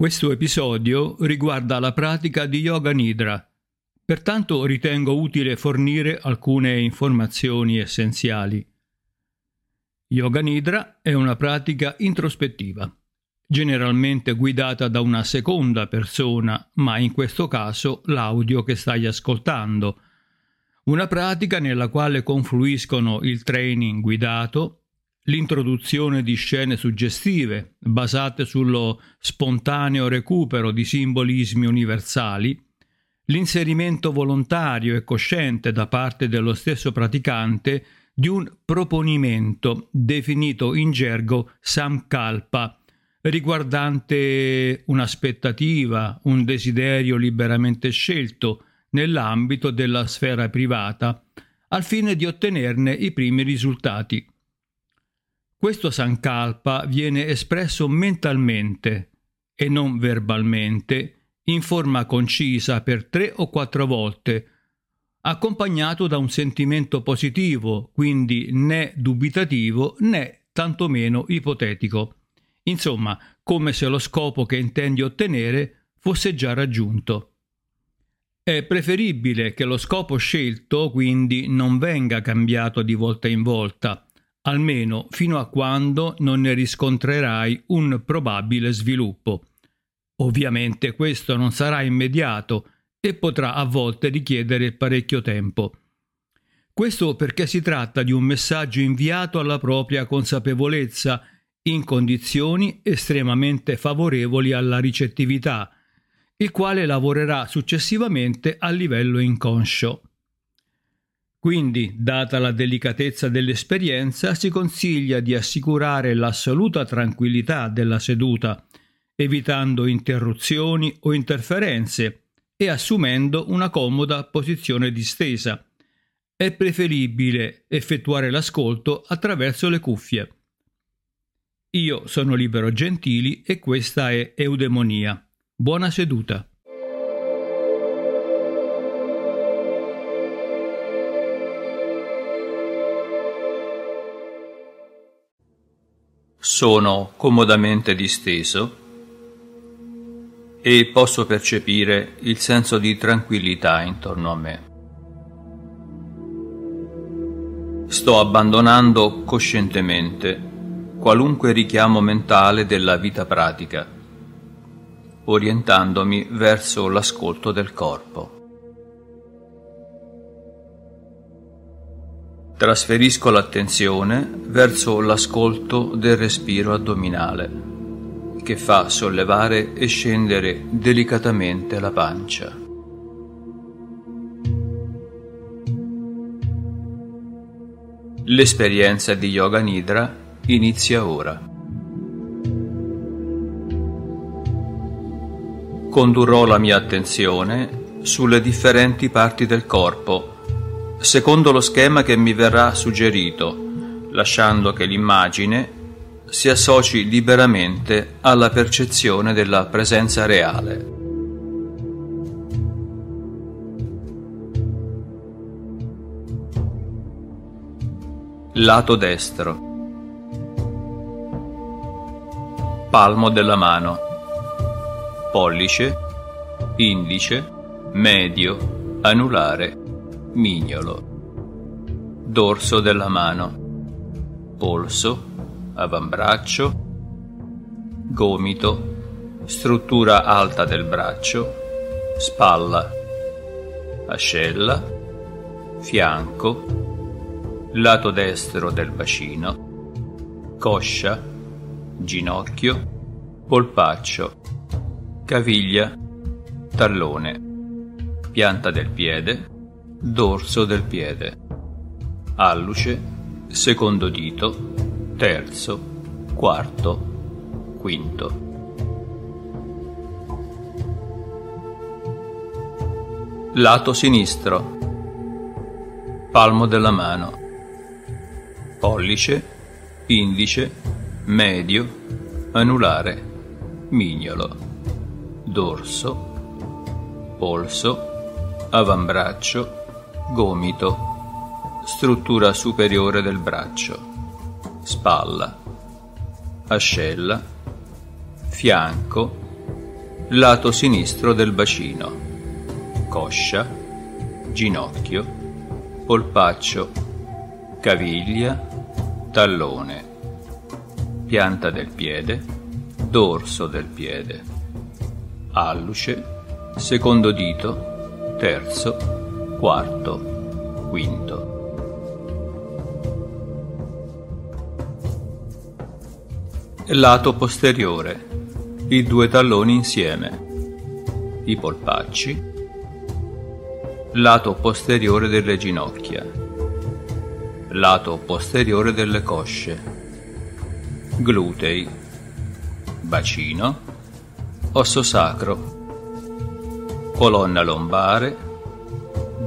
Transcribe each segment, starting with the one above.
Questo episodio riguarda la pratica di Yoga Nidra, pertanto ritengo utile fornire alcune informazioni essenziali. Yoga Nidra è una pratica introspettiva, generalmente guidata da una seconda persona, ma in questo caso l'audio che stai ascoltando. Una pratica nella quale confluiscono il training guidato, l'introduzione di scene suggestive basate sullo spontaneo recupero di simbolismi universali, l'inserimento volontario e cosciente da parte dello stesso praticante di un proponimento definito in gergo samkalpa, riguardante un'aspettativa, un desiderio liberamente scelto nell'ambito della sfera privata, al fine di ottenerne i primi risultati. Questo Sankalpa viene espresso mentalmente e non verbalmente in forma concisa per tre o quattro volte, accompagnato da un sentimento positivo, quindi né dubitativo né tantomeno ipotetico. Insomma, come se lo scopo che intendi ottenere fosse già raggiunto. È preferibile che lo scopo scelto quindi non venga cambiato di volta in volta, almeno fino a quando non ne riscontrerai un probabile sviluppo. Ovviamente questo non sarà immediato e potrà a volte richiedere parecchio tempo. Questo perché si tratta di un messaggio inviato alla propria consapevolezza in condizioni estremamente favorevoli alla ricettività, il quale lavorerà successivamente a livello inconscio. Quindi, data la delicatezza dell'esperienza, si consiglia di assicurare l'assoluta tranquillità della seduta, evitando interruzioni o interferenze e assumendo una comoda posizione distesa. È preferibile effettuare l'ascolto attraverso le cuffie. Io sono Libero Gentili e questa è Eudemonia. Buona seduta. Sono comodamente disteso e posso percepire il senso di tranquillità intorno a me. Sto abbandonando coscientemente qualunque richiamo mentale della vita pratica, orientandomi verso l'ascolto del corpo. Trasferisco l'attenzione verso l'ascolto del respiro addominale, che fa sollevare e scendere delicatamente la pancia. L'esperienza di Yoga Nidra inizia ora. Condurrò la mia attenzione sulle differenti parti del corpo secondo lo schema che mi verrà suggerito, lasciando che l'immagine si associ liberamente alla percezione della presenza reale. Lato destro. Palmo della mano. Pollice, indice, medio, anulare, mignolo, dorso della mano, polso, avambraccio, gomito, struttura alta del braccio, spalla, ascella, fianco, lato destro del bacino, coscia, ginocchio, polpaccio, caviglia, tallone, pianta del piede, dorso del piede, alluce, secondo dito, terzo, quarto, quinto. Lato sinistro, palmo della mano, pollice, indice, medio, anulare, mignolo, dorso, polso, avambraccio, gomito, struttura superiore del braccio, spalla, ascella, fianco, lato sinistro del bacino, coscia, ginocchio, polpaccio, caviglia, tallone, pianta del piede, dorso del piede, alluce, secondo dito, terzo, quarto, quinto. Lato posteriore, i due talloni insieme, i polpacci, lato posteriore delle ginocchia, lato posteriore delle cosce, glutei, bacino, osso sacro, colonna lombare,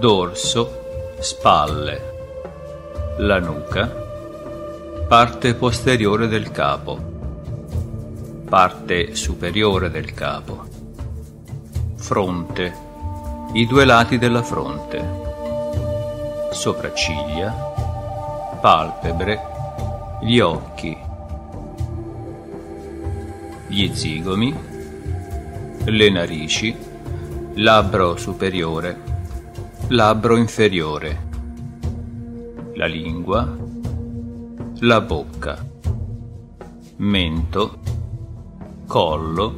dorso, spalle, la nuca, parte posteriore del capo parte superiore del capo. Fronte, i due lati della fronte. Sopracciglia, palpebre, gli occhi, gli zigomi, le narici, labbro superiore, labbro inferiore, la lingua, la bocca, mento, collo,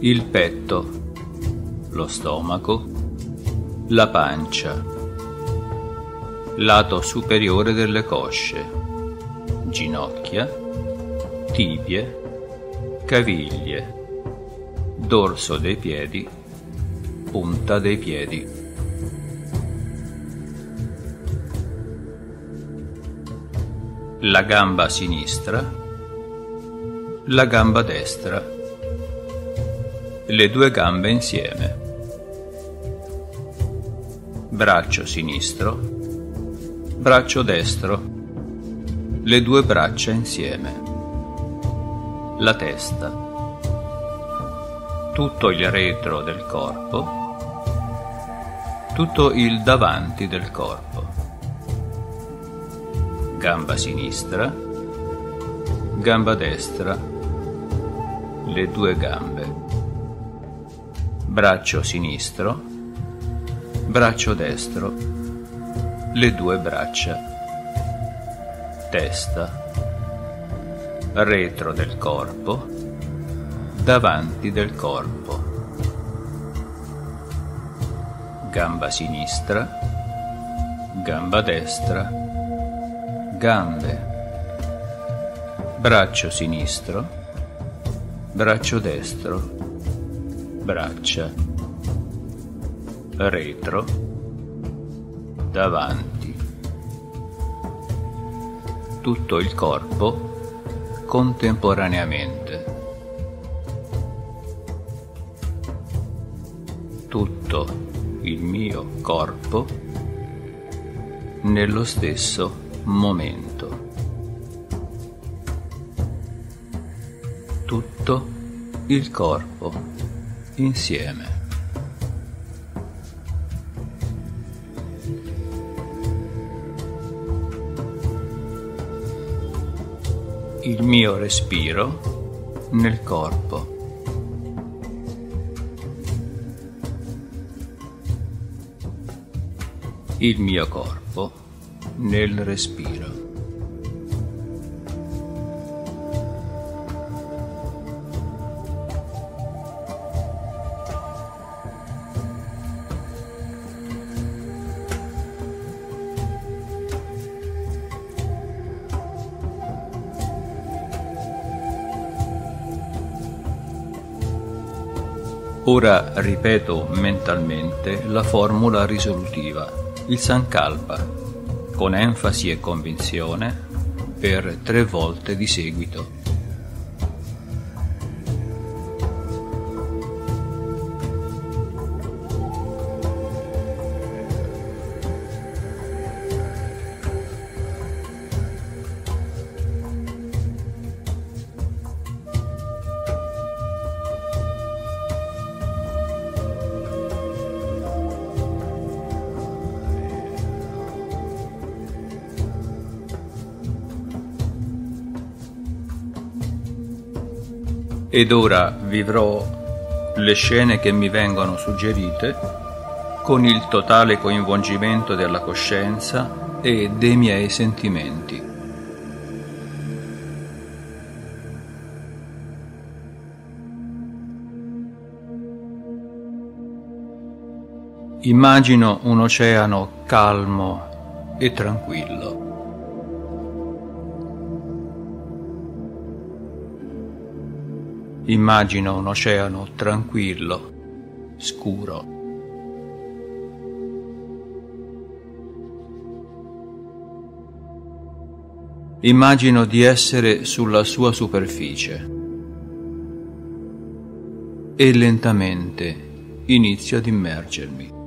il petto, lo stomaco, la pancia, lato superiore delle cosce, ginocchia, tibie, caviglie, dorso dei piedi, punta dei piedi. La gamba sinistra la gamba destra, le due gambe insieme, braccio sinistro, braccio destro, le due braccia insieme, la testa, tutto il retro del corpo, tutto il davanti del corpo, gamba sinistra, gamba destra, le due gambe, braccio sinistro, braccio destro, le due braccia, testa, retro del corpo, davanti del corpo, gamba sinistra, gamba destra, gambe, braccio sinistro, braccio destro, braccia, retro, davanti, tutto il corpo contemporaneamente, tutto il mio corpo nello stesso momento. tutto il corpo insieme. Il mio respiro nel corpo. Il mio corpo nel respiro. Ora ripeto mentalmente la formula risolutiva, il Sankalpa, con enfasi e convinzione, per tre volte di seguito. Ed ora vivrò le scene che mi vengono suggerite con il totale coinvolgimento della coscienza e dei miei sentimenti. Immagino un oceano calmo e tranquillo. Immagino un oceano tranquillo, scuro. Immagino di essere sulla sua superficie e lentamente inizio ad immergermi.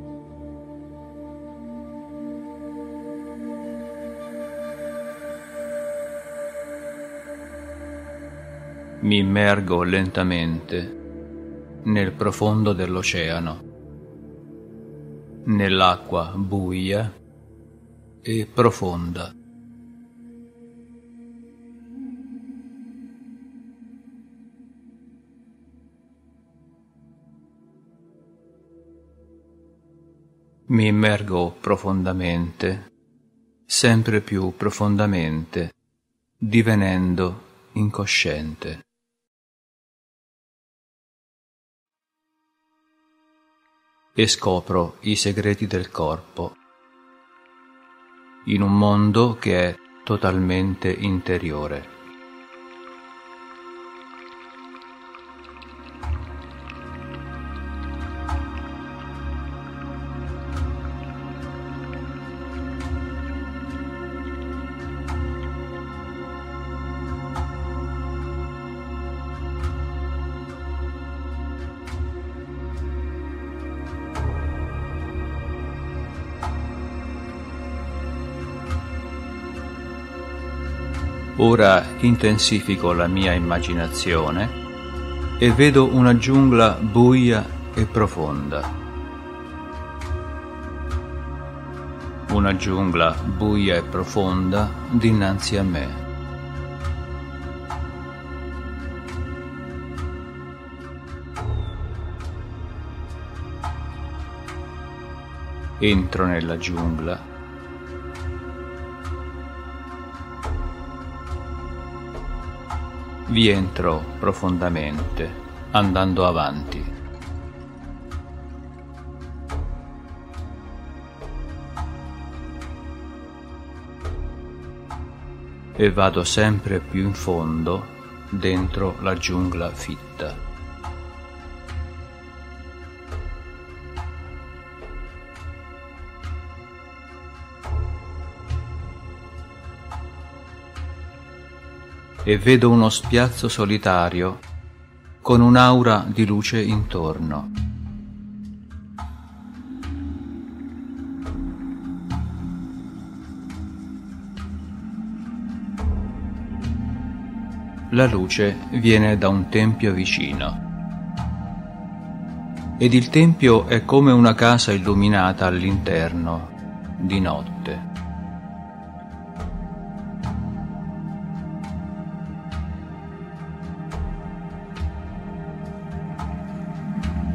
Mi immergo lentamente nel profondo dell'oceano, nell'acqua buia e profonda. Mi immergo profondamente, sempre più profondamente, divenendo incosciente. E scopro i segreti del corpo in un mondo che è totalmente interiore. Ora intensifico la mia immaginazione e vedo una giungla buia e profonda. Una giungla buia e profonda dinanzi a me. Entro nella giungla vi entro profondamente, andando avanti. E vado sempre più in fondo dentro la giungla fitta. E vedo uno spiazzo solitario con un'aura di luce intorno. La luce viene da un tempio vicino ed il tempio è come una casa illuminata all'interno di notte.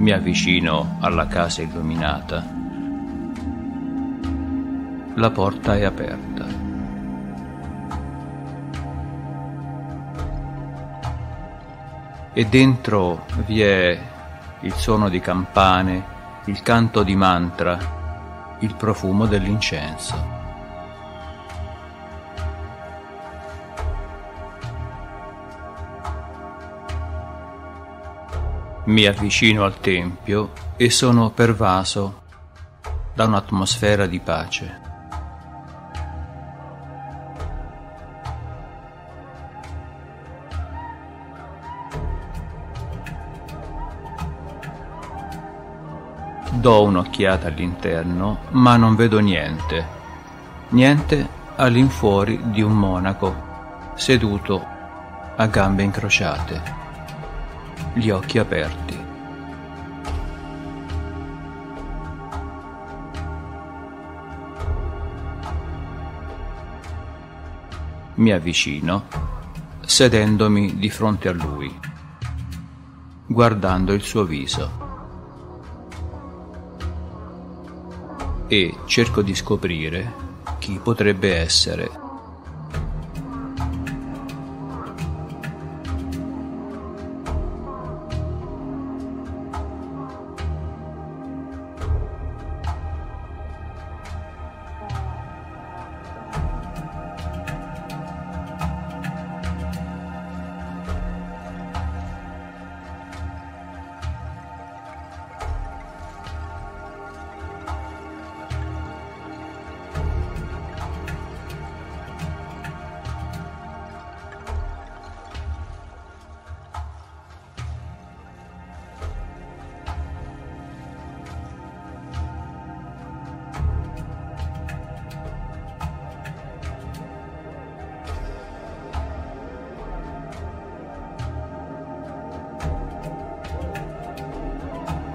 Mi avvicino alla casa illuminata. La porta è aperta. E dentro vi è il suono di campane, il canto di mantra, il profumo dell'incenso. Mi avvicino al Tempio e sono pervaso da un'atmosfera di pace. Do un'occhiata all'interno, ma non vedo niente. Niente all'infuori di un monaco, seduto a gambe incrociate gli occhi aperti. Mi avvicino, sedendomi di fronte a lui. guardando il suo viso. E cerco di scoprire chi potrebbe essere.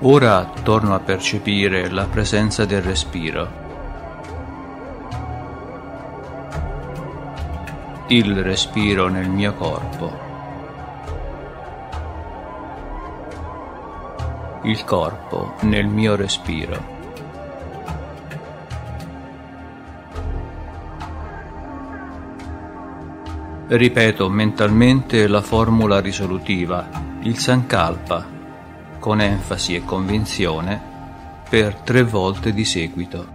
Ora torno a percepire la presenza del respiro. Il respiro nel mio corpo. Il corpo nel mio respiro. Ripeto mentalmente la formula risolutiva, il Sankalpa con enfasi e convinzione per tre volte di seguito.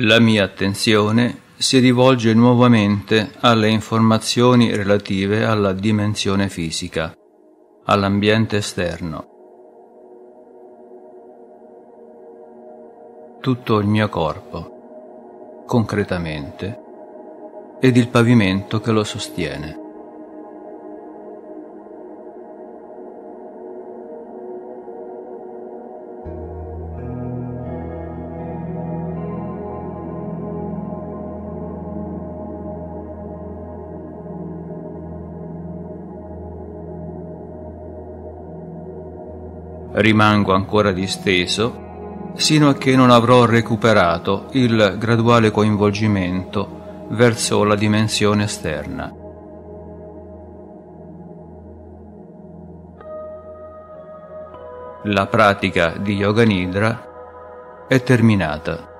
La mia attenzione si rivolge nuovamente alle informazioni relative alla dimensione fisica, all'ambiente esterno. Tutto il mio corpo, concretamente, ed il pavimento che lo sostiene. Rimango ancora disteso sino a che non avrò recuperato il graduale coinvolgimento verso la dimensione esterna. La pratica di Yoga Nidra è terminata.